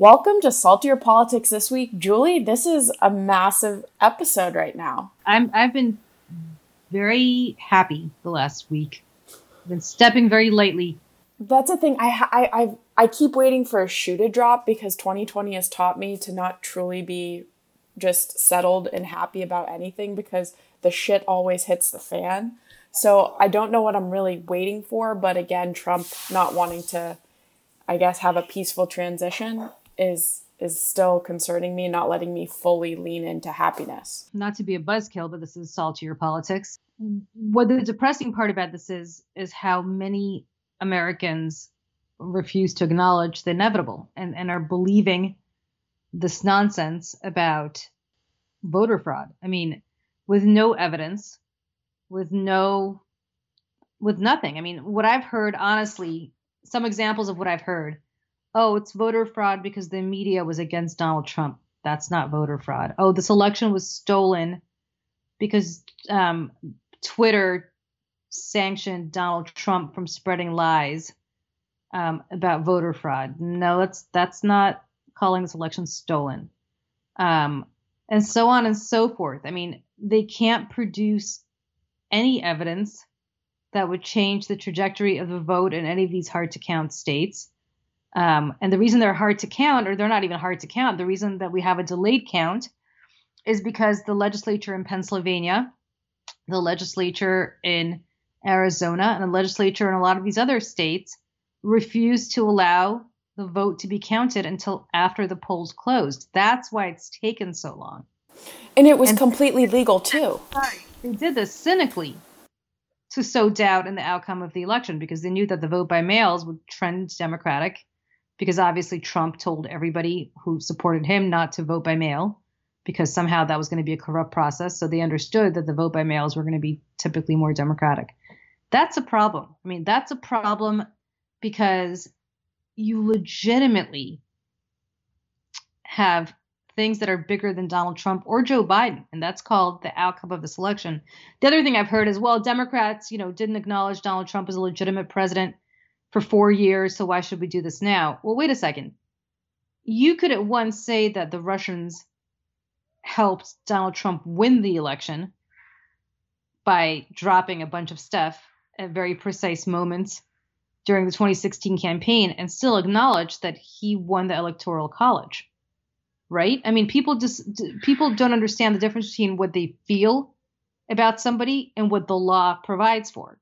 Welcome to Saltier Politics this week. Julie, this is a massive episode right now. I'm I've been very happy the last week. I've been stepping very lightly. That's the thing. I I I I keep waiting for a shoe to drop because 2020 has taught me to not truly be just settled and happy about anything because the shit always hits the fan. So I don't know what I'm really waiting for, but again, Trump not wanting to I guess have a peaceful transition is is still concerning me, not letting me fully lean into happiness. Not to be a buzzkill, but this is saltier politics. What the depressing part about this is is how many Americans refuse to acknowledge the inevitable and, and are believing this nonsense about voter fraud. I mean, with no evidence, with no with nothing. I mean, what I've heard honestly, some examples of what I've heard oh, it's voter fraud because the media was against Donald Trump. That's not voter fraud. Oh, this election was stolen because um, Twitter sanctioned Donald Trump from spreading lies um, about voter fraud. No, that's that's not calling this election stolen, um, and so on and so forth. I mean, they can't produce any evidence that would change the trajectory of the vote in any of these hard to count states. Um, and the reason they're hard to count, or they're not even hard to count, the reason that we have a delayed count is because the legislature in Pennsylvania, the legislature in Arizona, and the legislature in a lot of these other states refused to allow the vote to be counted until after the polls closed. That's why it's taken so long. And it was and completely legal too. They did this cynically to sow doubt in the outcome of the election because they knew that the vote by mails would trend Democratic because obviously Trump told everybody who supported him not to vote by mail because somehow that was going to be a corrupt process. So they understood that the vote by mails were going to be typically more democratic. That's a problem. I mean, that's a problem because you legitimately have things that are bigger than Donald Trump or Joe Biden, and that's called the outcome of this election. The other thing I've heard is, well, Democrats, you know, didn't acknowledge Donald Trump as a legitimate president for four years, so why should we do this now? Well, wait a second. You could at once say that the Russians helped Donald Trump win the election by dropping a bunch of stuff at very precise moments during the 2016 campaign and still acknowledge that he won the electoral college right i mean people just people don't understand the difference between what they feel about somebody and what the law provides for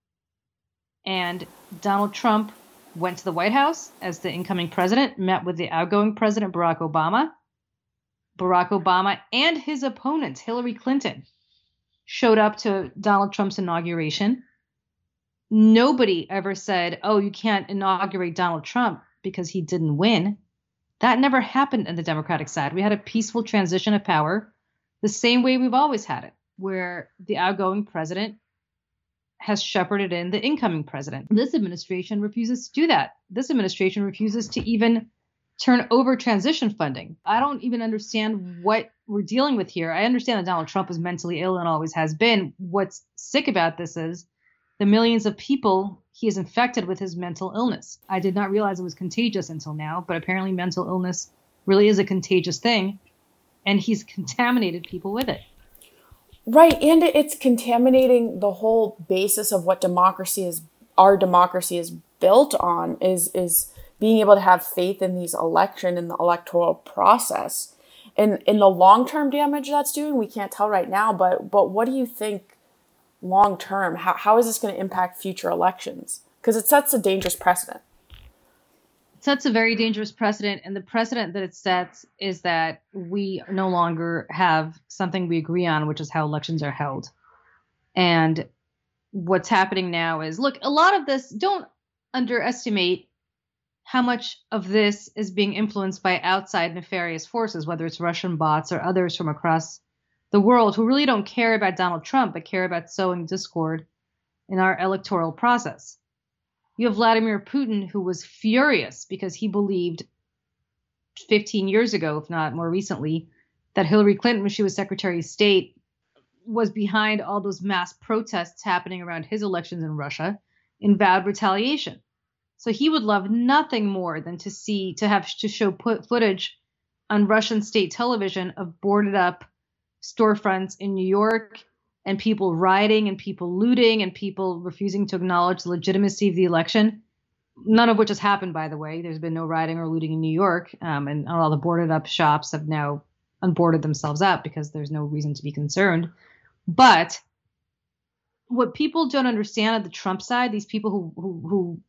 and Donald Trump went to the White House as the incoming president, met with the outgoing president, Barack Obama. Barack Obama and his opponent, Hillary Clinton, showed up to Donald Trump's inauguration. Nobody ever said, oh, you can't inaugurate Donald Trump because he didn't win. That never happened in the Democratic side. We had a peaceful transition of power the same way we've always had it, where the outgoing president has shepherded in the incoming president. This administration refuses to do that. This administration refuses to even turn over transition funding. I don't even understand what we're dealing with here. I understand that Donald Trump is mentally ill and always has been. What's sick about this is the millions of people he has infected with his mental illness. I did not realize it was contagious until now, but apparently mental illness really is a contagious thing, and he's contaminated people with it. Right, and it's contaminating the whole basis of what democracy is our democracy is built on is is being able to have faith in these election and the electoral process. And in the long-term damage that's doing, we can't tell right now, but but what do you think long term? How how is this going to impact future elections? Because it sets a dangerous precedent sets a very dangerous precedent and the precedent that it sets is that we no longer have something we agree on which is how elections are held. And what's happening now is look a lot of this don't underestimate how much of this is being influenced by outside nefarious forces whether it's russian bots or others from across the world who really don't care about donald trump but care about sowing discord in our electoral process you have Vladimir Putin, who was furious because he believed 15 years ago, if not more recently, that Hillary Clinton, when she was Secretary of State, was behind all those mass protests happening around his elections in Russia in vowed retaliation. So he would love nothing more than to see to have to show put footage on Russian state television of boarded up storefronts in New York and people rioting and people looting and people refusing to acknowledge the legitimacy of the election. None of which has happened, by the way. There's been no rioting or looting in New York, um, and all the boarded up shops have now unboarded themselves up because there's no reason to be concerned. But what people don't understand at the Trump side, these people who, who, who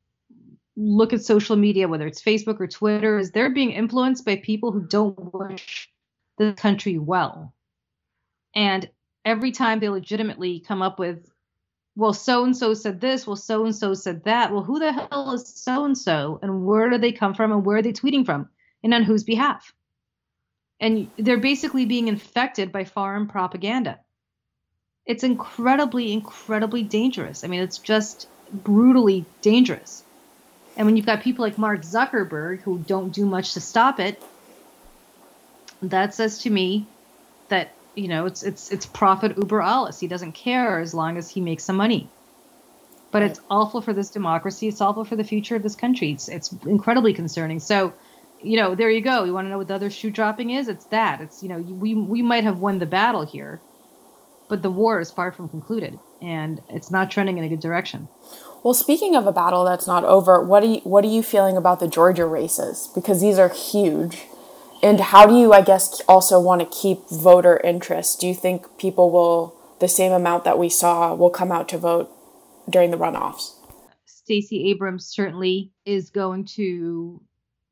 look at social media, whether it's Facebook or Twitter, is they're being influenced by people who don't wish the country well. And every time they legitimately come up with, well, so and so said this, well, so and so said that. Well, who the hell is so and so, and where do they come from, and where are they tweeting from, and on whose behalf? And they're basically being infected by foreign propaganda. It's incredibly, incredibly dangerous. I mean, it's just brutally dangerous. And when you've got people like Mark Zuckerberg who don't do much to stop it, that says to me that you know it's it's it's profit uber alles. He doesn't care as long as he makes some money. But it's awful for this democracy. It's awful for the future of this country. It's it's incredibly concerning. So, you know, there you go. You want to know what the other shoe dropping is? It's that. It's you know we we might have won the battle here, but the war is far from concluded, and it's not trending in a good direction. Well, speaking of a battle that's not over, what are you, what are you feeling about the Georgia races? Because these are huge. And how do you, I guess, also want to keep voter interest? Do you think people will, the same amount that we saw, will come out to vote during the runoffs? Stacey Abrams certainly is going to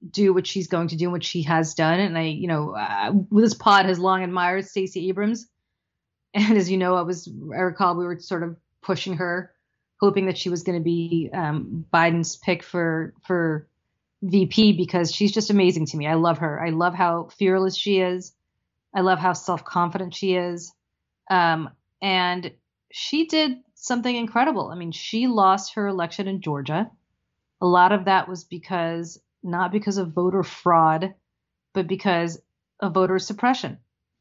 do what she's going to do and what she has done. And I, you know, uh, this pod has long admired Stacey Abrams. And as you know, I was, I recall we were sort of pushing her hoping that she was going to be um, Biden's pick for for VP because she's just amazing to me. I love her. I love how fearless she is. I love how self confident she is. Um, and she did something incredible. I mean, she lost her election in Georgia. A lot of that was because not because of voter fraud, but because of voter suppression.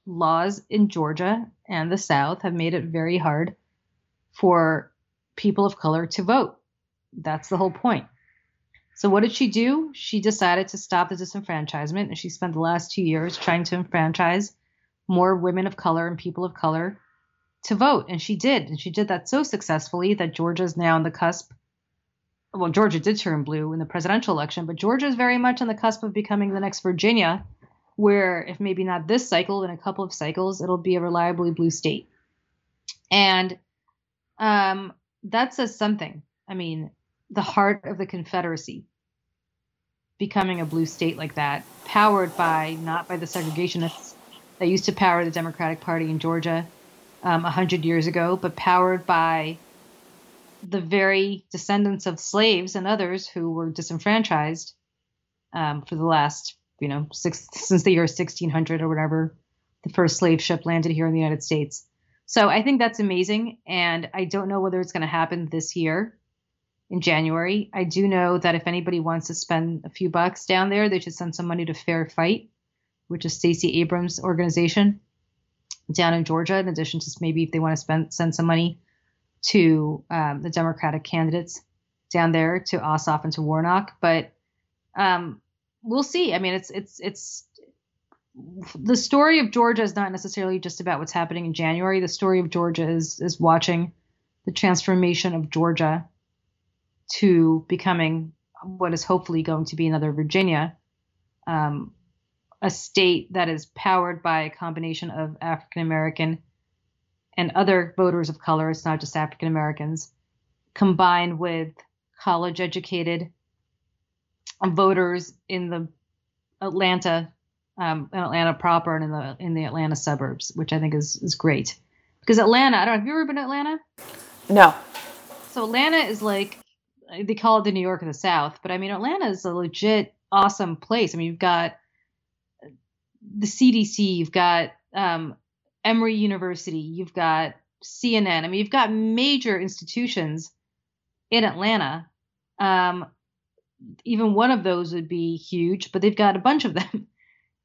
Laws in Georgia and the South have made it very hard for people of color to vote. That's the whole point. So what did she do? She decided to stop the disenfranchisement and she spent the last 2 years trying to enfranchise more women of color and people of color to vote and she did and she did that so successfully that Georgia is now on the cusp well Georgia did turn blue in the presidential election but Georgia is very much on the cusp of becoming the next Virginia where if maybe not this cycle in a couple of cycles it'll be a reliably blue state and um that says something. I mean, the heart of the Confederacy becoming a blue state like that, powered by not by the segregationists that used to power the Democratic Party in Georgia um, a um, hundred years ago, but powered by the very descendants of slaves and others who were disenfranchised um, for the last, you know, six, since the year 1600 or whatever the first slave ship landed here in the United States. So I think that's amazing. And I don't know whether it's going to happen this year in January. I do know that if anybody wants to spend a few bucks down there, they should send some money to Fair Fight, which is Stacey Abrams' organization down in Georgia, in addition to maybe if they want to spend send some money to um, the Democratic candidates down there to Ossoff and to Warnock. But um, we'll see. I mean, it's it's it's the story of Georgia is not necessarily just about what's happening in January. The story of Georgia is is watching the transformation of Georgia to becoming what is hopefully going to be another Virginia, um, a state that is powered by a combination of African American and other voters of color. It's not just African Americans, combined with college educated voters in the Atlanta um, in Atlanta proper and in the in the Atlanta suburbs, which I think is is great. Because Atlanta, I don't know, have you ever been to Atlanta? No. So Atlanta is like they call it the New York of the South, but I mean Atlanta is a legit awesome place. I mean you've got the CDC, you've got um, Emory University, you've got CNN. I mean you've got major institutions in Atlanta. Um, even one of those would be huge, but they've got a bunch of them.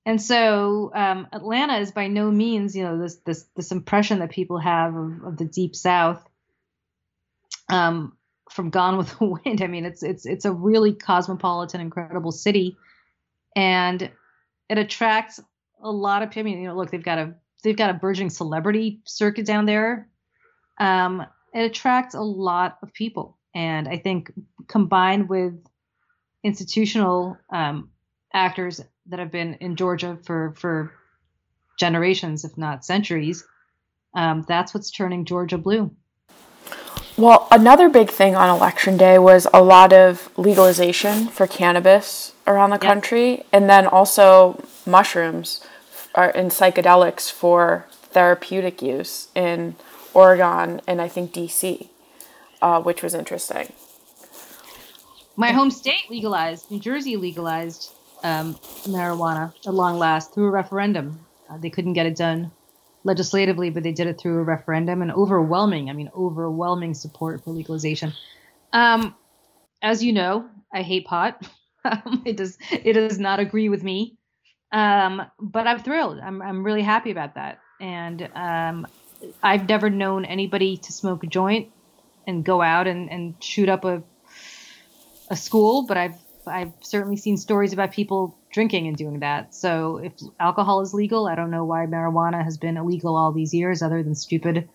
And so um, Atlanta is by no means, you know, this this this impression that people have of, of the deep South um, from Gone with the Wind. I mean, it's it's it's a really cosmopolitan, incredible city, and it attracts a lot of. People. I mean, you know, look, they've got a they've got a burgeoning celebrity circuit down there. Um, it attracts a lot of people, and I think combined with institutional um, actors that have been in Georgia for for generations, if not centuries, um, that's what's turning Georgia blue. Well, another big thing on election day was a lot of legalization for cannabis around the yep. country, and then also mushrooms and psychedelics for therapeutic use in Oregon and I think DC, uh, which was interesting. My home state legalized, New Jersey legalized um, marijuana at long last through a referendum. Uh, they couldn't get it done legislatively, but they did it through a referendum and overwhelming, I mean, overwhelming support for legalization. Um, as you know, I hate pot. it does it does not agree with me. Um, but I'm thrilled. I'm I'm really happy about that. And um, I've never known anybody to smoke a joint and go out and, and shoot up a a school, but I've I've certainly seen stories about people drinking and doing that. So if alcohol is legal, I don't know why marijuana has been illegal all these years, other than stupid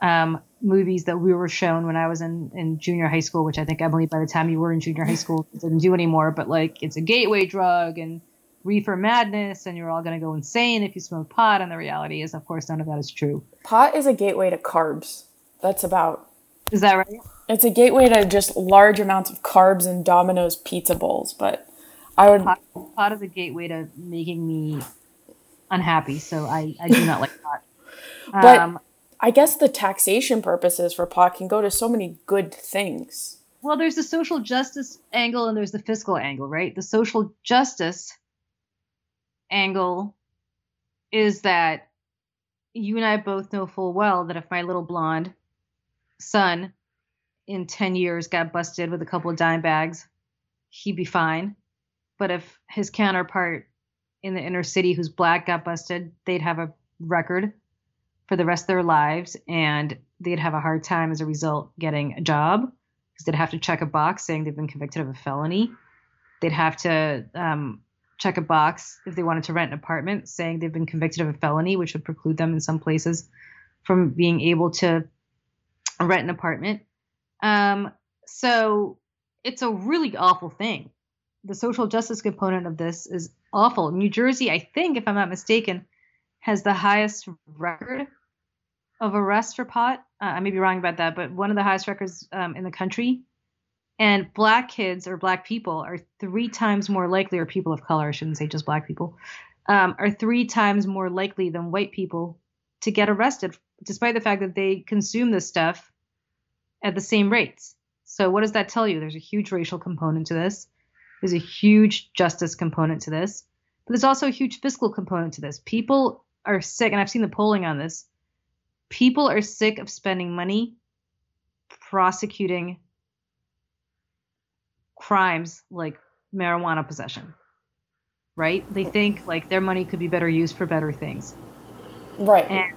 um, movies that we were shown when I was in, in junior high school, which I think Emily, by the time you were in junior high school, didn't do anymore. But like, it's a gateway drug and reefer madness, and you're all going to go insane if you smoke pot. And the reality is, of course, none of that is true. Pot is a gateway to carbs. That's about. Is that right? It's a gateway to just large amounts of carbs and Domino's pizza bowls, but I would. Pot, pot is a gateway to making me unhappy, so I, I do not like pot. but um, I guess the taxation purposes for pot can go to so many good things. Well, there's the social justice angle and there's the fiscal angle, right? The social justice angle is that you and I both know full well that if my little blonde son in 10 years got busted with a couple of dime bags, he'd be fine. But if his counterpart in the inner city who's black got busted, they'd have a record for the rest of their lives and they'd have a hard time as a result getting a job because they'd have to check a box saying they've been convicted of a felony. They'd have to um, check a box if they wanted to rent an apartment saying they've been convicted of a felony, which would preclude them in some places from being able to rent an apartment. Um, so it's a really awful thing. The social justice component of this is awful. New Jersey, I think, if I'm not mistaken, has the highest record of arrests for pot. Uh, I may be wrong about that, but one of the highest records um, in the country. And black kids or black people are three times more likely, or people of color, I shouldn't say just black people, um, are three times more likely than white people to get arrested, despite the fact that they consume this stuff at the same rates. So, what does that tell you? There's a huge racial component to this, there's a huge justice component to this, but there's also a huge fiscal component to this. People are sick, and I've seen the polling on this. People are sick of spending money prosecuting crimes like marijuana possession. Right? They think like their money could be better used for better things. Right. And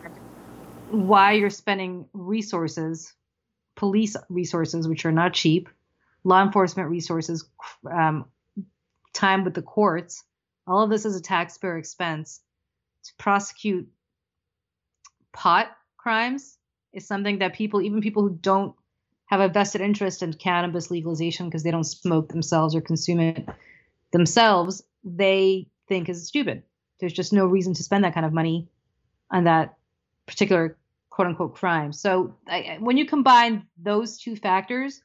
why you're spending resources, police resources, which are not cheap, law enforcement resources, um, time with the courts, all of this is a taxpayer expense to prosecute pot crimes is something that people, even people who don't have a vested interest in cannabis legalization because they don't smoke themselves or consume it themselves, they think is stupid. There's just no reason to spend that kind of money on that particular quote unquote crime. So I, when you combine those two factors,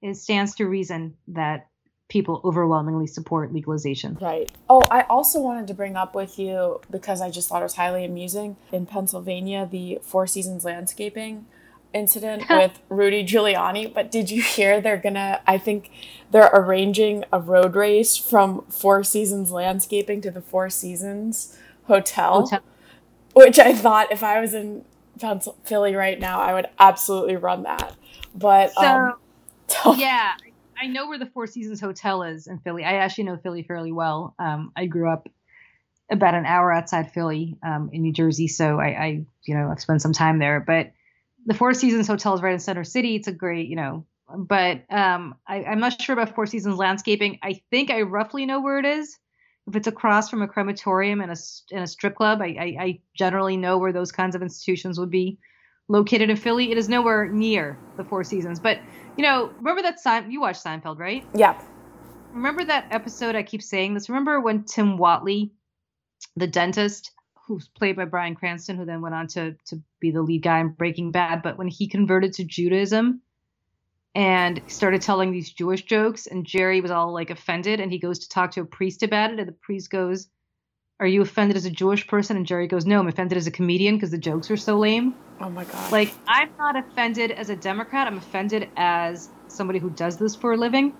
it stands to reason that people overwhelmingly support legalization. Right. Oh, I also wanted to bring up with you because I just thought it was highly amusing in Pennsylvania the Four Seasons landscaping incident with Rudy Giuliani, but did you hear they're gonna I think they're arranging a road race from Four Seasons Landscaping to the Four Seasons Hotel, Hotel. Which I thought if I was in Philly right now, I would absolutely run that. But so, um, yeah, I know where the Four Seasons Hotel is in Philly. I actually know Philly fairly well. Um, I grew up about an hour outside Philly um, in New Jersey, so I, I, you know, I've spent some time there. But the Four Seasons Hotel is right in Center City. It's a great, you know, but um, I, I'm not sure about Four Seasons landscaping. I think I roughly know where it is. If it's across from a crematorium and a and a strip club, I, I, I generally know where those kinds of institutions would be located in Philly. It is nowhere near the Four Seasons, but you know, remember that Sein- you watched Seinfeld, right? Yeah. Remember that episode? I keep saying this. Remember when Tim Whatley, the dentist, who's played by Bryan Cranston, who then went on to to be the lead guy in Breaking Bad, but when he converted to Judaism and started telling these Jewish jokes, and Jerry was all like offended, and he goes to talk to a priest about it, and the priest goes, "Are you offended as a Jewish person?" And Jerry goes, "No, I'm offended as a comedian because the jokes are so lame." Oh my god. Like I'm not offended as a Democrat. I'm offended as somebody who does this for a living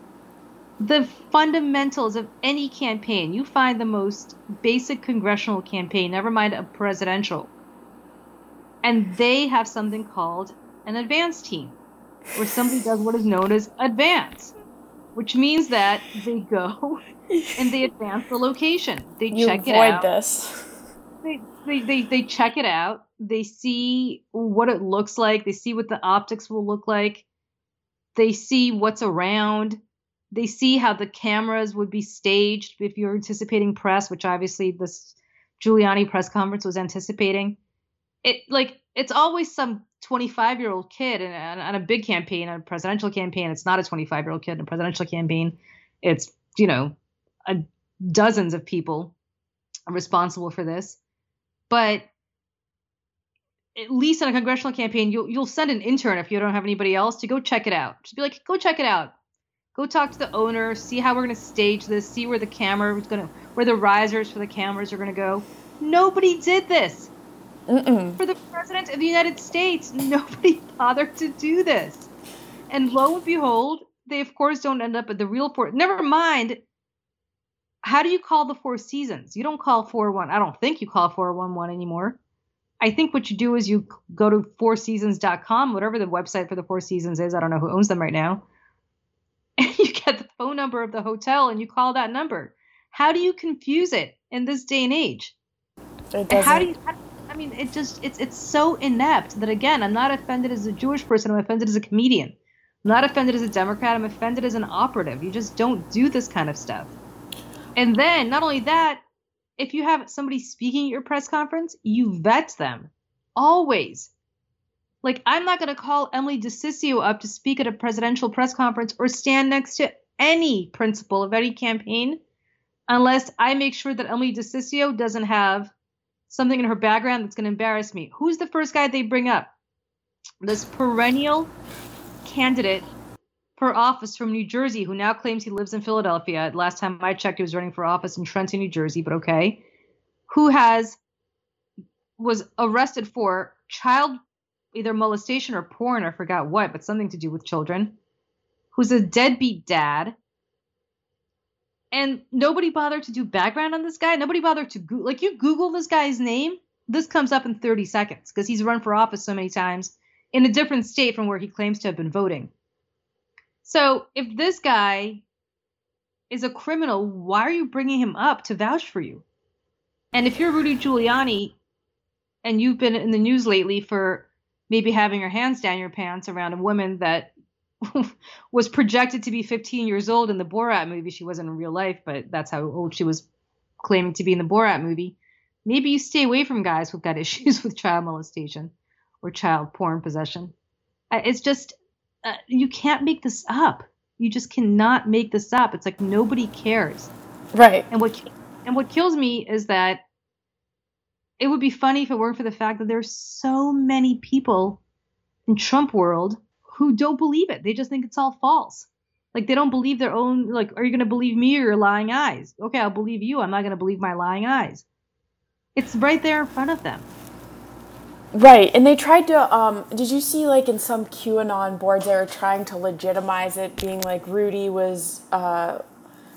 the fundamentals of any campaign. You find the most basic congressional campaign, never mind a presidential, and they have something called an advance team, where somebody does what is known as advance, which means that they go and they advance the location. They you check it out. this. They, they, they, they check it out. They see what it looks like. They see what the optics will look like. They see what's around they see how the cameras would be staged if you're anticipating press, which obviously this Giuliani press conference was anticipating. It like it's always some 25 year old kid in a, a big campaign, a presidential campaign. It's not a 25 year old kid in a presidential campaign. It's you know, a, dozens of people responsible for this, but at least in a congressional campaign, you'll you'll send an intern if you don't have anybody else to go check it out. Just be like, go check it out Go talk to the owner, see how we're going to stage this, see where the camera is going to, where the risers for the cameras are going to go. Nobody did this. Mm-mm. For the president of the United States, nobody bothered to do this. And lo and behold, they of course don't end up at the real four. Never mind. How do you call the Four Seasons? You don't call four one. I don't think you call four one one anymore. I think what you do is you go to fourseasons.com, whatever the website for the Four Seasons is. I don't know who owns them right now and you get the phone number of the hotel and you call that number. How do you confuse it in this day and age? It And how do doesn't- you? I mean, it just it's it's so inept that again, I'm not offended as a Jewish person. I'm offended as a comedian. I'm not offended as a Democrat. I'm offended as an operative. You just don't do this kind of stuff. And then not only that, if you have somebody speaking at your press conference, you vet them always. Like I'm not going to call Emily DeCiccio up to speak at a presidential press conference or stand next to any principal of any campaign unless I make sure that Emily DeCiccio doesn't have something in her background that's going to embarrass me. Who's the first guy they bring up? This perennial candidate for office from New Jersey who now claims he lives in Philadelphia. Last time I checked, he was running for office in Trenton, New Jersey, but okay. Who has was arrested for child either molestation or porn, I forgot what, but something to do with children. Who's a deadbeat dad. And nobody bothered to do background on this guy. Nobody bothered to go- like you Google this guy's name, this comes up in 30 seconds because he's run for office so many times in a different state from where he claims to have been voting. So if this guy is a criminal, why are you bringing him up to vouch for you? And if you're Rudy Giuliani and you've been in the news lately for maybe having your hands down your pants around a woman that was projected to be 15 years old in the Borat movie. She wasn't in real life, but that's how old she was claiming to be in the Borat movie. Maybe you stay away from guys who've got issues with child molestation or child porn possession. It's just, uh, you can't make this up. You just cannot make this up. It's like nobody cares. Right. And what and what kills me is that it would be funny if it weren't for the fact that there's so many people in Trump world who don't believe it. They just think it's all false. Like they don't believe their own like are you going to believe me or your lying eyes? Okay, I'll believe you. I'm not going to believe my lying eyes. It's right there in front of them. Right, and they tried to. Um, did you see like in some QAnon boards they were trying to legitimize it, being like Rudy was uh,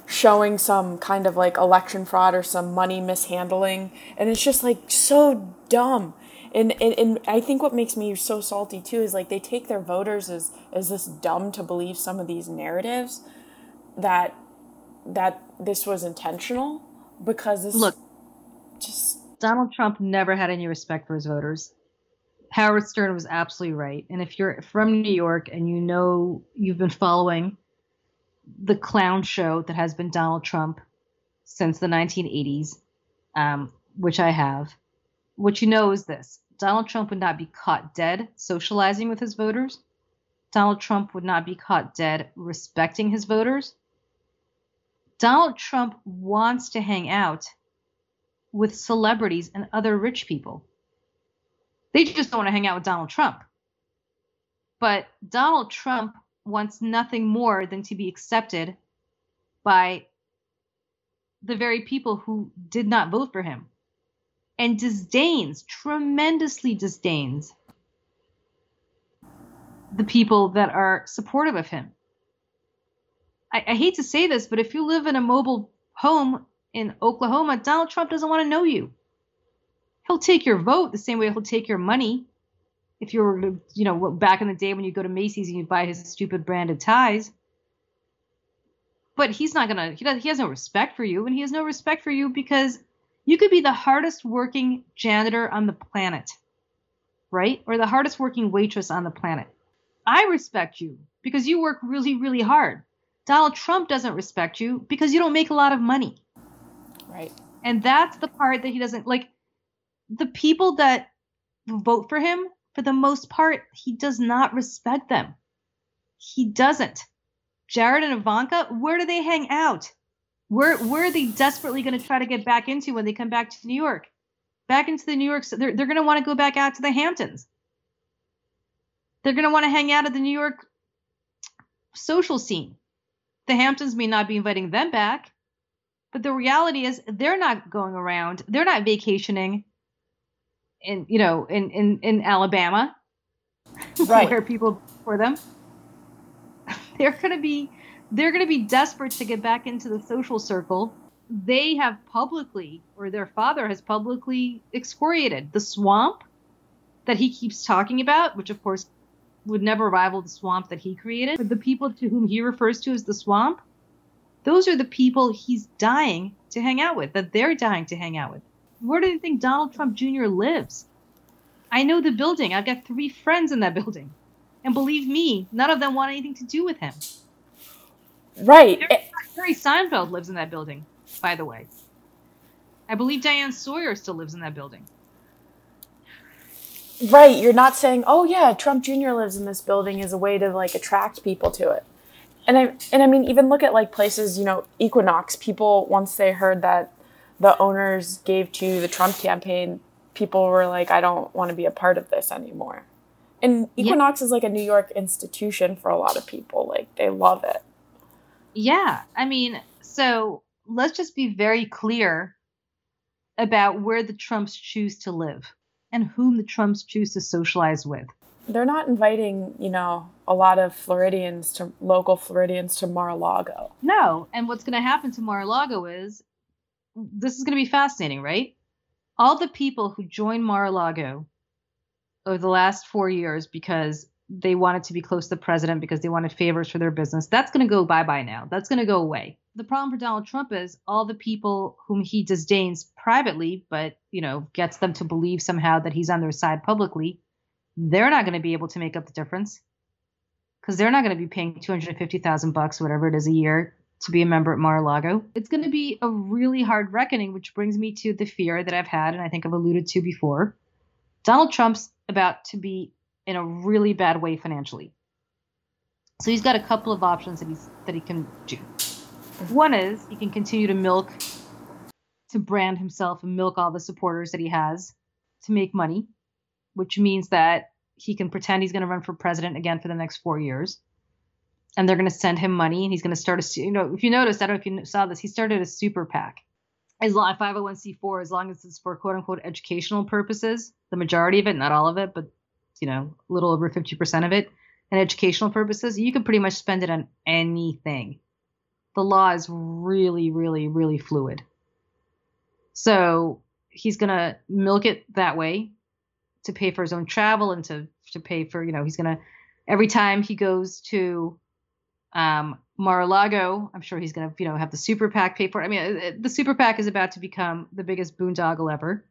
showing some kind of like election fraud or some money mishandling, and it's just like so dumb. And, and, and I think what makes me so salty too is like they take their voters as as this dumb to believe some of these narratives that that this was intentional because this Look, just Donald Trump never had any respect for his voters. Howard Stern was absolutely right. And if you're from New York and you know you've been following the clown show that has been Donald Trump since the 1980s, um, which I have, what you know is this Donald Trump would not be caught dead socializing with his voters. Donald Trump would not be caught dead respecting his voters. Donald Trump wants to hang out with celebrities and other rich people. They just don't want to hang out with Donald Trump. But Donald Trump wants nothing more than to be accepted by the very people who did not vote for him and disdains, tremendously disdains the people that are supportive of him. I, I, hate to say this, but if you live in a mobile home in Oklahoma, Donald Trump doesn't want to know you. He'll take your vote the same way he'll take your money. If you were, you know, back in the day when you go to Macy's and you buy his stupid branded ties. But he's not gonna. He, does, he has no respect for you, and he has no respect for you because you could be the hardest working janitor on the planet, right? Or the hardest working waitress on the planet. I respect you because you work really, really hard. Donald Trump doesn't respect you because you don't make a lot of money. Right. And that's the part that he doesn't like. The people that vote for him, for the most part, he does not respect them. He doesn't. Jared and Ivanka, where do they hang out? Where where are they desperately going to try to get back into when they come back to New York? Back into the New York, they're they're going to want to go back out to the Hamptons. They're going to want to hang out at the New York social scene. The Hamptons may not be inviting them back, but the reality is they're not going around. They're not vacationing in you know in in in Alabama, right. where people for them. They're going to be they're going to be desperate to get back into the social circle. They have publicly, or their father has publicly excoriated the swamp that he keeps talking about, which of course would never rival the swamp that he created. But the people to whom he refers to as the swamp, those are the people he's dying to hang out with, that they're dying to hang out with. Where do you think Donald Trump Jr. lives? I know the building. I've got three friends in that building. And believe me, none of them want anything to do with him. Right. Harry Seinfeld lives in that building, by the way. I believe Diane Sawyer still lives in that building. Right. You're not saying, oh yeah, Trump Jr. lives in this building as a way to like attract people to it. And I and I mean even look at like places, you know, Equinox, people once they heard that the owners gave to the Trump campaign, people were like, I don't want to be a part of this anymore. And Equinox yeah. is like a New York institution for a lot of people. Like they love it. Yeah. I mean, so let's just be very clear about where the Trumps choose to live and whom the Trumps choose to socialize with. They're not inviting, you know, a lot of Floridians to local Floridians to Mar-a-Lago. No, and what's going to happen to Mar-a-Lago is this is going to be fascinating, right? All the people who joined Mar-a-Lago over the last 4 years because they wanted to be close to the president because they wanted favors for their business. That's going to go bye bye now. That's going to go away. The problem for Donald Trump is all the people whom he disdains privately, but you know gets them to believe somehow that he's on their side publicly. They're not going to be able to make up the difference because they're not going to be paying two hundred fifty thousand bucks, whatever it is, a year to be a member at Mar-a-Lago. It's going to be a really hard reckoning, which brings me to the fear that I've had, and I think I've alluded to before. Donald Trump's about to be in a really bad way financially. So he's got a couple of options that he's that he can do. One is he can continue to milk to brand himself and milk all the supporters that he has to make money, which means that he can pretend he's going to run for president again for the next 4 years. And they're going to send him money and he's going to start a you know, if you noticed, I don't know if you saw this, he started a super PAC. As long 501c4 as long as it's for quote unquote educational purposes, the majority of it, not all of it, but you know, a little over 50% of it and educational purposes, you can pretty much spend it on anything. The law is really, really, really fluid. So he's going to milk it that way to pay for his own travel and to, to pay for, you know, he's going to, every time he goes to um, Mar-a-Lago, I'm sure he's going to, you know, have the super PAC pay for it. I mean, the super PAC is about to become the biggest boondoggle ever.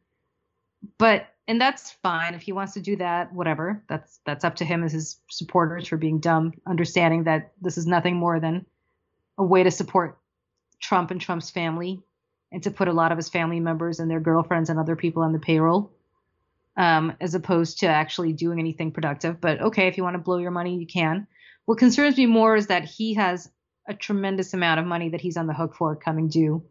But and that's fine if he wants to do that. Whatever, that's that's up to him as his supporters for being dumb, understanding that this is nothing more than a way to support Trump and Trump's family, and to put a lot of his family members and their girlfriends and other people on the payroll, um, as opposed to actually doing anything productive. But okay, if you want to blow your money, you can. What concerns me more is that he has a tremendous amount of money that he's on the hook for coming due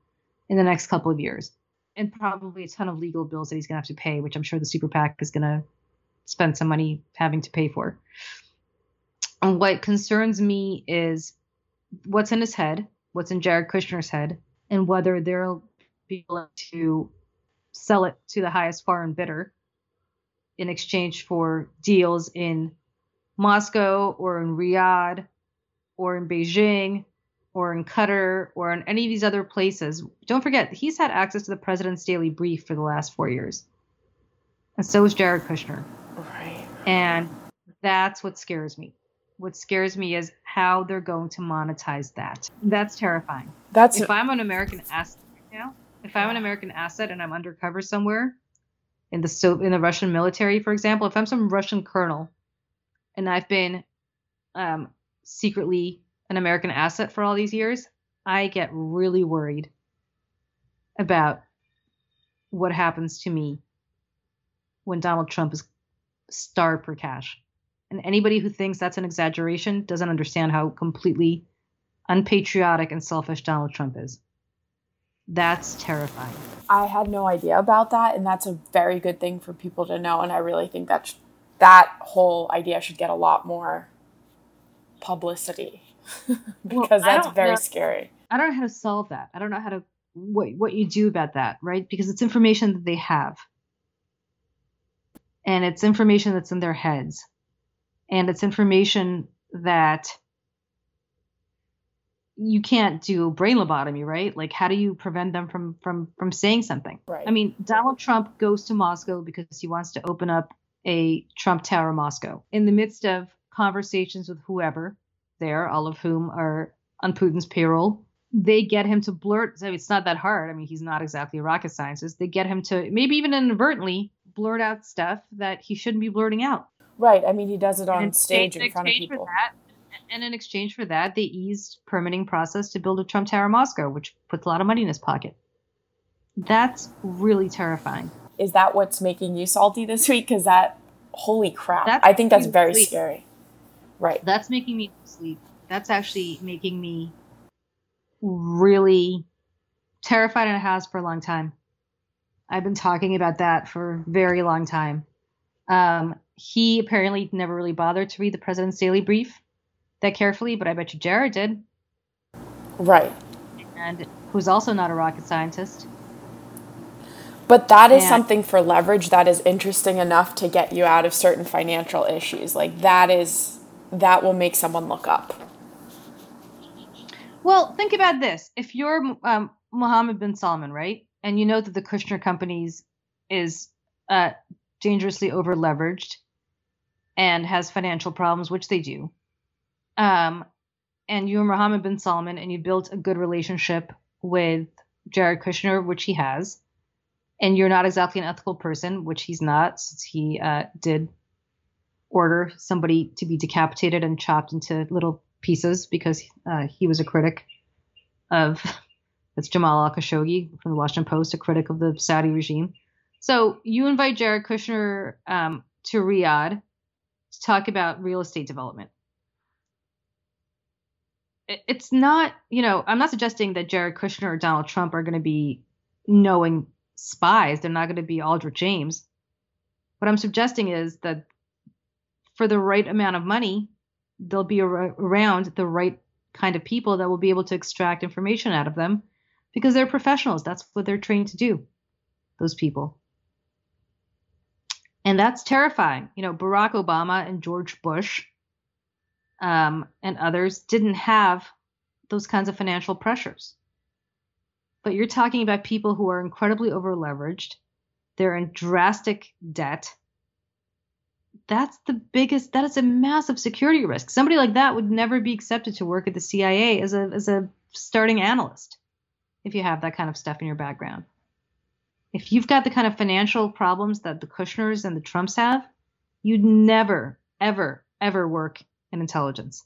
in the next couple of years and probably a ton of legal bills that he's going to have to pay, which I'm sure the super PAC is going to spend some money having to pay for. And what concerns me is what's in his head, what's in Jared Kushner's head, and whether they'll be willing to sell it to the highest foreign bidder in exchange for deals in Moscow or in Riyadh or in Beijing or in Qatar or in any of these other places. Don't forget, he's had access to the president's daily brief for the last four years. And so is Jared Kushner. Right. And that's what scares me. What scares me is how they're going to monetize that. That's terrifying. That's if I'm an American asset right now, if I'm an American asset and I'm undercover somewhere in the so in the Russian military, for example, if I'm some Russian colonel and I've been um, secretly an American asset for all these years, I get really worried about what happens to me when Donald Trump is starved for cash. And anybody who thinks that's an exaggeration doesn't understand how completely unpatriotic and selfish Donald Trump is. That's terrifying. I had no idea about that, and that's a very good thing for people to know. And I really think that sh- that whole idea should get a lot more publicity because well, that's very know, scary. I don't know how to solve that. I don't know how to what what you do about that, right? Because it's information that they have. And it's information that's in their heads. And it's information that you can't do brain lobotomy, right? Like how do you prevent them from from from saying something? Right. I mean, Donald Trump goes to Moscow because he wants to open up a Trump Tower Moscow. In the midst of conversations with whoever, there, all of whom are on Putin's payroll. They get him to blurt. So it's not that hard. I mean, he's not exactly a rocket scientist. They get him to maybe even inadvertently blurt out stuff that he shouldn't be blurting out. Right. I mean, he does it on stage in, in front of people. That, and in exchange for that, they eased permitting process to build a Trump Tower Moscow, which puts a lot of money in his pocket. That's really terrifying. Is that what's making you salty this week? Because that, holy crap! That's I think that's very scary. Right. That's making me sleep. That's actually making me really terrified and it has for a long time. I've been talking about that for a very long time. Um, he apparently never really bothered to read the president's daily brief that carefully, but I bet you Jared did. Right. And who's also not a rocket scientist. But that is and, something for leverage that is interesting enough to get you out of certain financial issues. Like that is that will make someone look up. Well, think about this. If you're um, Mohammed bin Salman, right, and you know that the Kushner Companies is uh, dangerously over leveraged and has financial problems, which they do, um, and you're Mohammed bin Salman and you built a good relationship with Jared Kushner, which he has, and you're not exactly an ethical person, which he's not, since he uh, did order somebody to be decapitated and chopped into little pieces because uh, he was a critic of that's Jamal al Khashoggi from the Washington Post, a critic of the Saudi regime. So you invite Jared Kushner um, to Riyadh to talk about real estate development. It's not, you know, I'm not suggesting that Jared Kushner or Donald Trump are going to be knowing spies. They're not going to be Aldrich Ames. What I'm suggesting is that for the right amount of money, they'll be ar- around the right kind of people that will be able to extract information out of them because they're professionals. That's what they're trained to do, those people. And that's terrifying. You know, Barack Obama and George Bush um, and others didn't have those kinds of financial pressures. But you're talking about people who are incredibly over leveraged, they're in drastic debt that's the biggest that is a massive security risk somebody like that would never be accepted to work at the cia as a as a starting analyst if you have that kind of stuff in your background If you've got the kind of financial problems that the Kushners and the Trumps have, you'd never, ever, ever work in intelligence.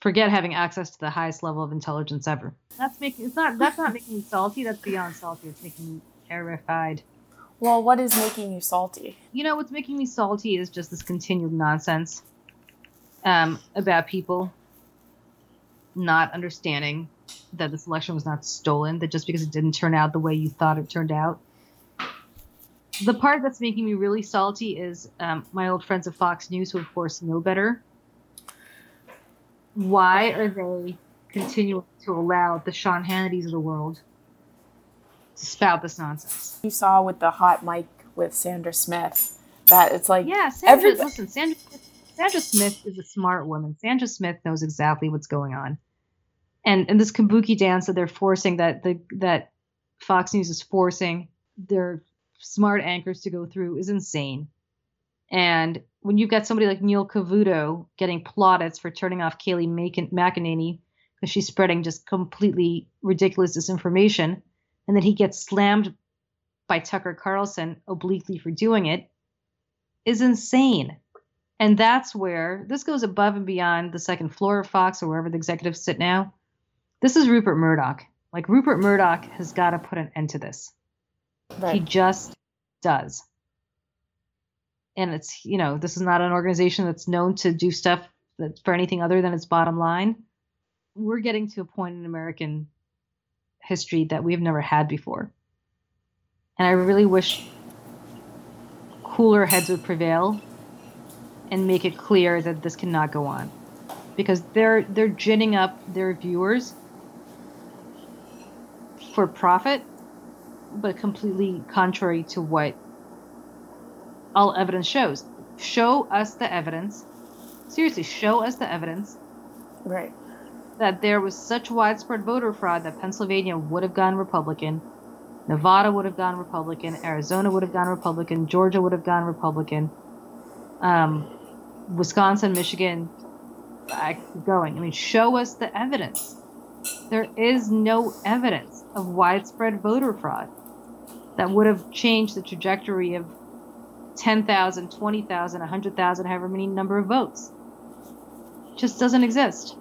Forget having access to the highest level of intelligence ever. That's making it's not that's not making me salty. That's beyond salty. It's making me terrified. Well, what is making you salty? You know what's making me salty is just this continued nonsense um, about people not understanding that this election was not stolen. That just because it didn't turn out the way you thought it turned out. The part that's making me really salty is um, my old friends at Fox News, who of course know better. Why are they continuing to allow the Sean Hannitys of the world spout this nonsense? You saw with the hot mic with Sandra Smith that it's like Yeah, Sandra, listen, Sandra, Sandra Smith is a smart woman. Sandra Smith knows exactly what's going on. And and this kabuki dance that they're forcing that the that Fox News is forcing their smart anchors to go through is insane. And when you've got somebody like Neil Cavuto getting plaudits for turning off Kayleigh McEnany because she's spreading just completely ridiculous disinformation, and then he gets slammed by Tucker Carlson obliquely for doing it, is insane. And that's where this goes above and beyond the second floor of Fox or wherever the executives sit now. This is Rupert Murdoch. Like Rupert Murdoch has got to put an end to this. Right. He just does. And it's, you know, this is not an organization that's known to do stuff that's for anything other than its bottom line. We're getting to a point in American history that we've never had before. And I really wish cooler heads would prevail and make it clear that this cannot go on. Because they're they're ginning up their viewers for profit but completely contrary to what all evidence shows. Show us the evidence. Seriously, show us the evidence. Right. That there was such widespread voter fraud that Pennsylvania would have gone Republican, Nevada would have gone Republican, Arizona would have gone Republican, Georgia would have gone Republican, um, Wisconsin, Michigan, I keep going. I mean, show us the evidence. There is no evidence of widespread voter fraud that would have changed the trajectory of 10,000, 20,000, 100,000, however many number of votes. Just doesn't exist.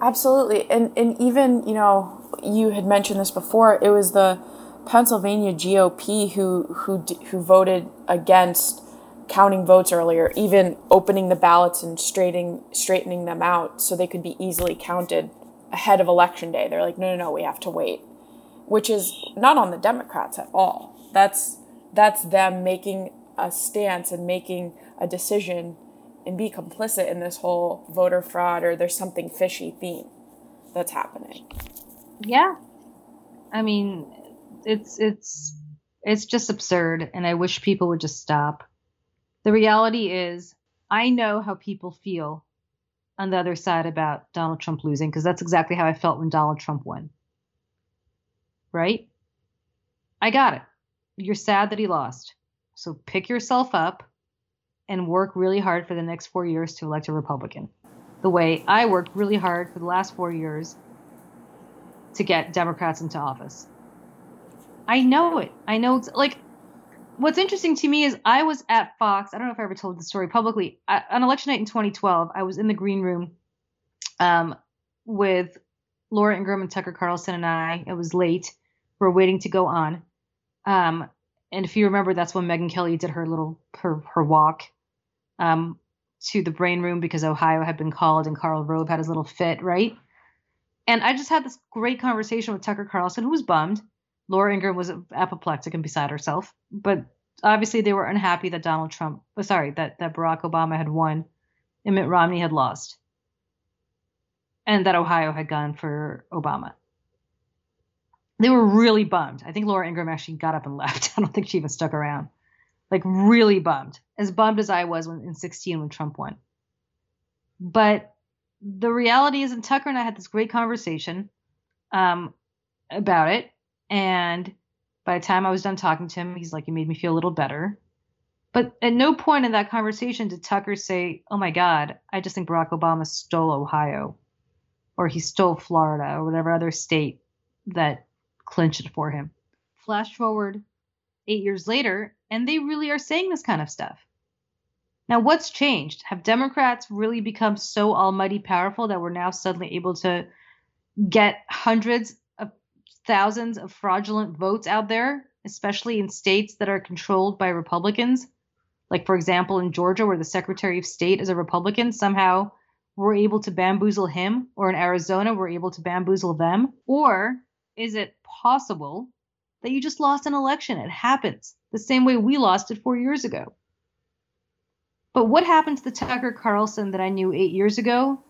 Absolutely. And and even, you know, you had mentioned this before, it was the Pennsylvania GOP who who who voted against counting votes earlier, even opening the ballots and straightening straightening them out so they could be easily counted ahead of election day. They're like, "No, no, no, we have to wait." which is not on the Democrats at all. That's that's them making a stance and making a decision and be complicit in this whole voter fraud or there's something fishy theme that's happening. Yeah. I mean, it's it's it's just absurd and I wish people would just stop. The reality is I know how people feel on the other side about Donald Trump losing because that's exactly how I felt when Donald Trump won right? I got it. You're sad that he lost. So pick yourself up and work really hard for the next four years to elect a Republican. The way I worked really hard for the last four years to get Democrats into office. I know it. I know it's like what's interesting to me is I was at Fox. I don't know if I ever told the story publicly. I, on election night in 2012, I was in the green room um, with Laura Ingraham and Tucker Carlson and I. It was late We are waiting to go on. Um, and if you remember, that's when Megyn Kelly did her little her her walk um, to the brain room because Ohio had been called and Karl Rove had his little fit, right? And I just had this great conversation with Tucker Carlson, who was bummed. Laura Ingraham was apoplectic and beside herself, but obviously they were unhappy that Donald Trump, oh, sorry, that that Barack Obama had won and Mitt Romney had lost, and that Ohio had gone for Obama they were really bummed. I think Laura Ingraham actually got up and left. I don't think she even stuck around. Like really bummed, as bummed as I was when, in 16 when Trump won. But the reality is, and Tucker and I had this great conversation um, about it. And by the time I was done talking to him, he's like, "You made me feel a little better." But at no point in that conversation did Tucker say, "Oh my God, I just think Barack Obama stole Ohio, or he stole Florida, or whatever other state that clinched it for him. Flash forward eight years later, and they really are saying this kind of stuff. Now, what's changed? Have Democrats really become so almighty powerful that we're now suddenly able to get hundreds of thousands of fraudulent votes out there, especially in states that are controlled by Republicans? Like, for example, in Georgia, where the Secretary of State is a Republican, somehow we're able to bamboozle him, or in Arizona, we're able to bamboozle them? Or is it possible that you just lost an election? It happens the same way we lost it four years ago. But what happened to the Tucker Carlson that I knew eight years ago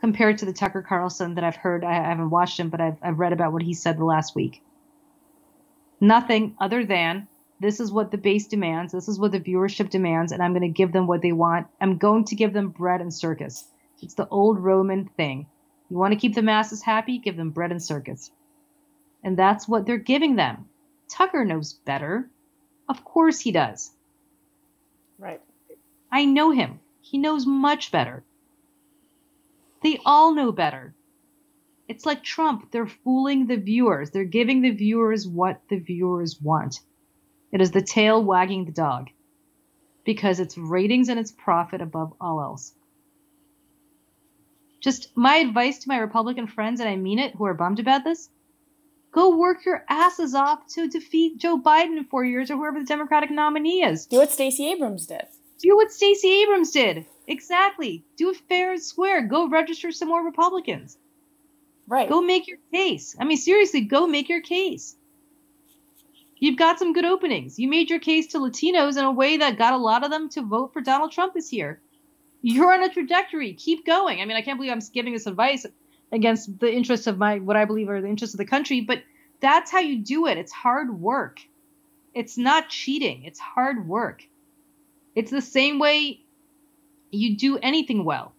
compared to the Tucker Carlson that I've heard? I haven't watched him, but I've, I've read about what he said the last week. Nothing other than this is what the base demands, this is what the viewership demands, and I'm going to give them what they want. I'm going to give them bread and circus. It's the old Roman thing. You want to keep the masses happy? Give them bread and circus. And that's what they're giving them. Tucker knows better. Of course he does. Right. I know him. He knows much better. They all know better. It's like Trump. They're fooling the viewers. They're giving the viewers what the viewers want. It is the tail wagging the dog because it's ratings and it's profit above all else. Just my advice to my Republican friends, and I mean it, who are bummed about this go work your asses off to defeat Joe Biden in four years or whoever the Democratic nominee is. Do what Stacey Abrams did. Do what Stacey Abrams did. Exactly. Do it fair and square. Go register some more Republicans. Right. Go make your case. I mean, seriously, go make your case. You've got some good openings. You made your case to Latinos in a way that got a lot of them to vote for Donald Trump this year you're on a trajectory. Keep going. I mean, I can't believe I'm giving this advice against the interests of my what I believe are the interests of the country, but that's how you do it. It's hard work. It's not cheating. It's hard work. It's the same way you do anything well.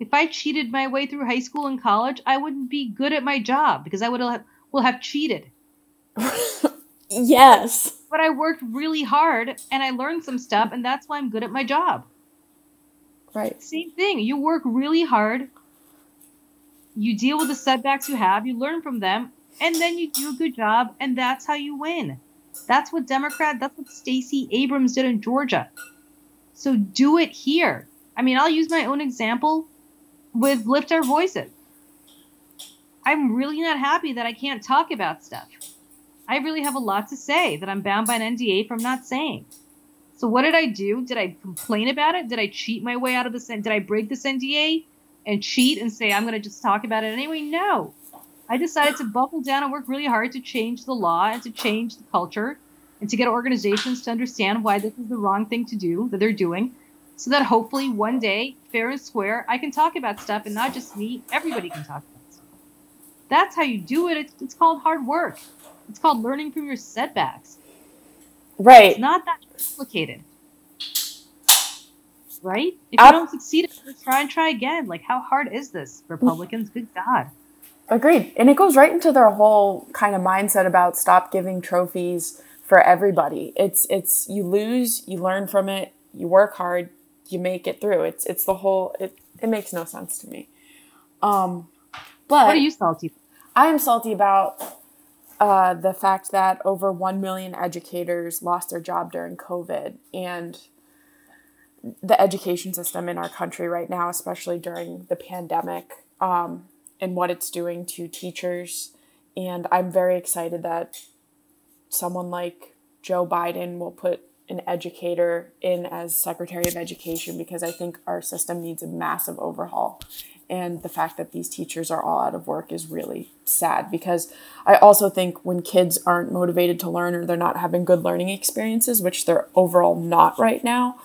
If I cheated my way through high school and college, I wouldn't be good at my job because I would have will have cheated. yes. But I worked really hard and I learned some stuff and that's why I'm good at my job. Right. Same thing. You work really hard. You deal with the setbacks you have, you learn from them, and then you do a good job, and that's how you win. That's what Democrat, that's what Stacey Abrams did in Georgia. So do it here. I mean, I'll use my own example with Lift Our Voices. I'm really not happy that I can't talk about stuff. I really have a lot to say that I'm bound by an NDA from not saying. So what did I do? Did I complain about it? Did I cheat my way out of this? Did I break this NDA and cheat and say I'm going to just talk about it anyway? No. I decided to buckle down and work really hard to change the law and to change the culture and to get organizations to understand why this is the wrong thing to do that they're doing so that hopefully one day, fair and square, I can talk about stuff and not just me, everybody can talk about stuff. That's how you do it. It's, it's called hard work. It's called learning from your setbacks. Right. It's not that complicated. Right? If you don't succeed, try and try again. Like, how hard is this, Republicans? Good God. Agreed. And it goes right into their whole kind of mindset about stop giving trophies for everybody. It's it's you lose, you learn from it, you work hard, you make it through. It's it's the whole it it makes no sense to me. Um but What are you salty? I am salty about uh, the fact that over 1 million educators lost their job during COVID and the education system in our country right now, especially during the pandemic, um, and what it's doing to teachers. And I'm very excited that someone like Joe Biden will put an educator in as Secretary of Education because I think our system needs a massive overhaul and the fact that these teachers are all out of work is really sad because I also think when kids aren't motivated to learn or they're not having good learning experiences, which they're overall not right now,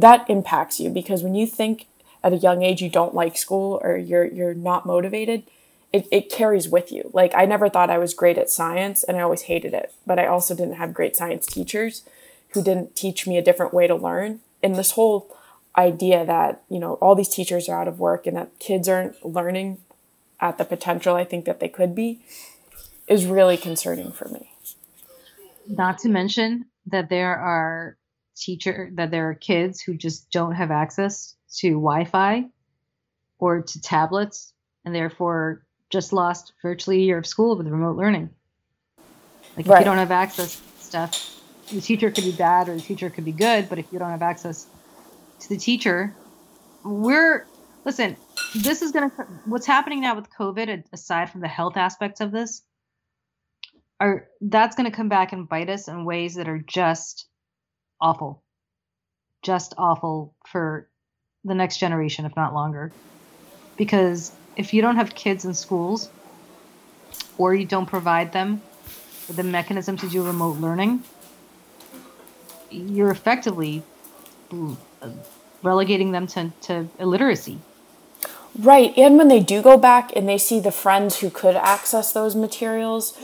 that impacts you because when you think at a young age you don't like school or you're you're not motivated, it, it carries with you. Like I never thought I was great at science and I always hated it, but I also didn't have great science teachers who didn't teach me a different way to learn. And this whole idea that you know all these teachers are out of work and that kids aren't learning at the potential I think that they could be is really concerning for me. Not to mention that there are teacher that there are kids who just don't have access to Wi-Fi or to tablets and therefore just lost virtually a year of school with remote learning. Like right. if you don't have access to stuff, the teacher could be bad or the teacher could be good, but if you don't have access to the teacher, we're listen. This is gonna what's happening now with COVID. Aside from the health aspects of this, are that's gonna come back and bite us in ways that are just awful, just awful for the next generation, if not longer. Because if you don't have kids in schools, or you don't provide them with a mechanism to do remote learning, you're effectively relegating them to, to illiteracy. Right. And when they do go back and they see the friends who could access those materials,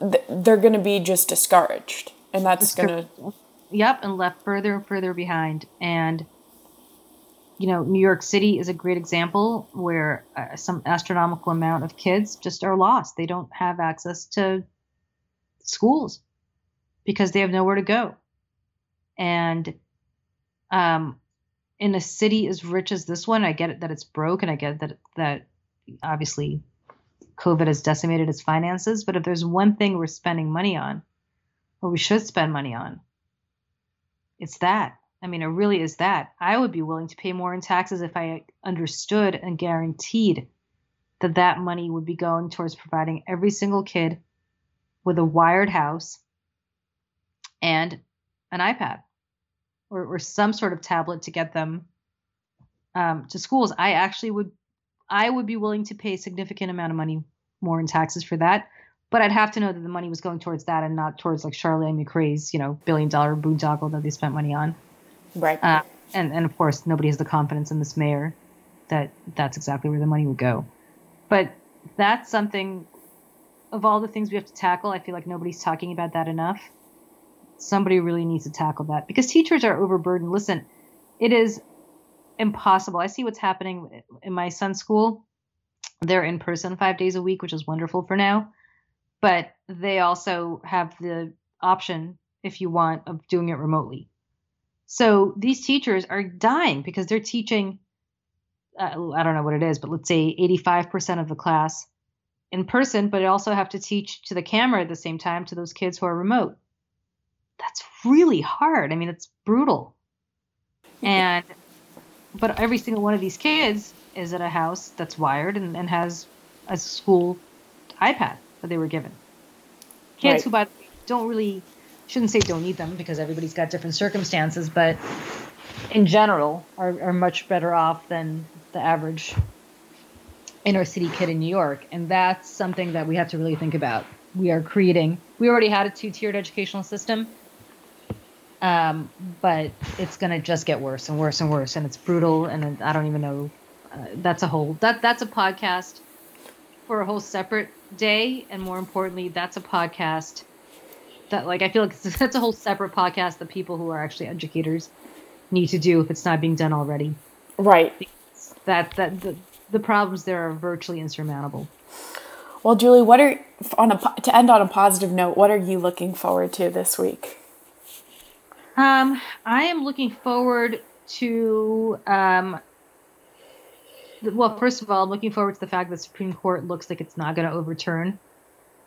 they're going to be just discouraged. And that's going to. Yep. And left further and further behind. And, you know, New York City is a great example where uh, some astronomical amount of kids just are lost. They don't have access to schools because they have nowhere to go. And um, in a city as rich as this one, I get it that it's broke, and I get that that obviously COVID has decimated its finances. But if there's one thing we're spending money on, or we should spend money on, it's that. I mean, it really is that. I would be willing to pay more in taxes if I understood and guaranteed that that money would be going towards providing every single kid with a wired house and an iPad or, or some sort of tablet to get them um, to schools, I actually would I would be willing to pay a significant amount of money more in taxes for that. But I'd have to know that the money was going towards that and not towards like Chirlane McCray's, you know, billion dollar boondoggle that they spent money on. Right. Uh, and and of course, nobody has the confidence in this mayor that that's exactly where the money would go. But that's something of all the things we have to tackle. I feel like nobody's talking about that enough somebody really needs to tackle that because teachers are overburdened. Listen, it is impossible. I see what's happening in my son's school. They're in person five days a week, which is wonderful for now. But they also have the option, if you want, of doing it remotely. So these teachers are dying because they're teaching, uh, I don't know what it is, but let's say 85% of the class in person, but they also have to teach to the camera at the same time to those kids who are remote that's really hard. I mean, it's brutal. And but every single one of these kids is at a house that's wired and, and has a school iPad that they were given. Kids right. who by don't really shouldn't say don't need them because everybody's got different circumstances, but in general are, are much better off than the average inner city kid in New York. And that's something that we have to really think about. We are creating we already had a two tiered educational system um, but it's gonna just get worse and worse and worse, and it's brutal. And I don't even know. Uh, that's a whole that that's a podcast for a whole separate day, and more importantly, that's a podcast that like I feel like that's a whole separate podcast that people who are actually educators need to do if it's not being done already. Right. Because that that the the problems there are virtually insurmountable. Well, Julie, what are on a to end on a positive note? What are you looking forward to this week? Um, I am looking forward to. Um, well, first of all, I'm looking forward to the fact that the Supreme Court looks like it's not going to overturn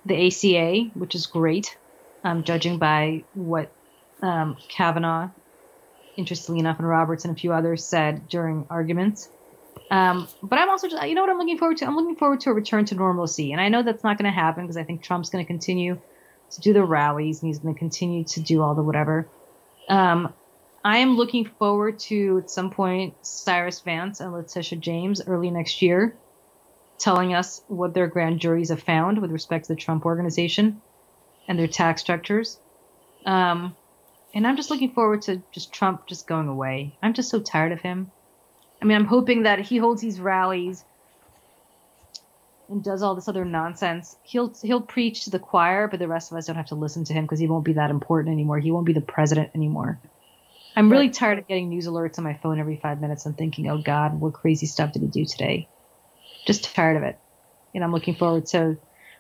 the ACA, which is great, um, judging by what um, Kavanaugh, interestingly enough, and Roberts and a few others said during arguments. Um, but I'm also just, you know what I'm looking forward to? I'm looking forward to a return to normalcy. And I know that's not going to happen because I think Trump's going to continue to do the rallies and he's going to continue to do all the whatever. Um, I am looking forward to at some point Cyrus Vance and Letitia James early next year telling us what their grand juries have found with respect to the Trump organization and their tax structures. Um, and I'm just looking forward to just Trump just going away. I'm just so tired of him. I mean, I'm hoping that he holds these rallies and does all this other nonsense. He'll he'll preach to the choir, but the rest of us don't have to listen to him because he won't be that important anymore. He won't be the president anymore. I'm really tired of getting news alerts on my phone every five minutes and thinking, "Oh God, what crazy stuff did he do today?" Just tired of it, and I'm looking forward to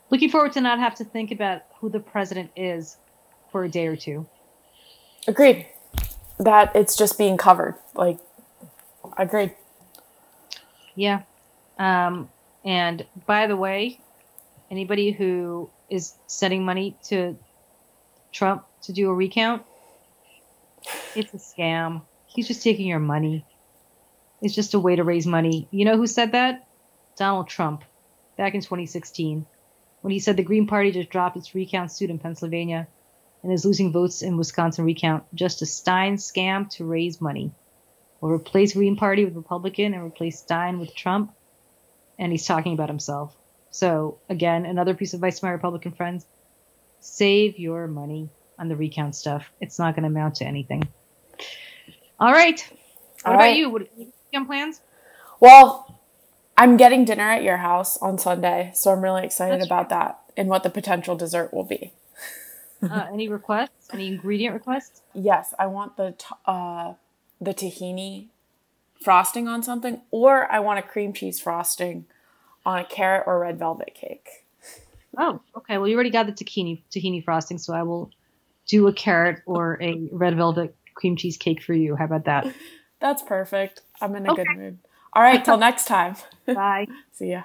looking forward to not have to think about who the president is for a day or two. Agreed. That it's just being covered. Like, agreed. Yeah. Um, and by the way, anybody who is sending money to Trump to do a recount. It's a scam. He's just taking your money. It's just a way to raise money. You know who said that? Donald Trump, back in 2016, when he said the Green Party just dropped its recount suit in Pennsylvania and is losing votes in Wisconsin recount. Just a Stein scam to raise money. We'll replace Green Party with Republican and replace Stein with Trump. And he's talking about himself. So, again, another piece of advice to my Republican friends save your money on the recount stuff. It's not going to amount to anything. All right. What All about right. you? What weekend plans? Well, I'm getting dinner at your house on Sunday, so I'm really excited That's about that and what the potential dessert will be. Uh, any requests? Any ingredient requests? Yes, I want the t- uh, the tahini frosting on something, or I want a cream cheese frosting on a carrot or red velvet cake. Oh, okay. Well, you already got the tahini tahini frosting, so I will do a carrot or a red velvet cream cheese cake for you. How about that? That's perfect. I'm in a good mood. All right, till next time. Bye. See ya.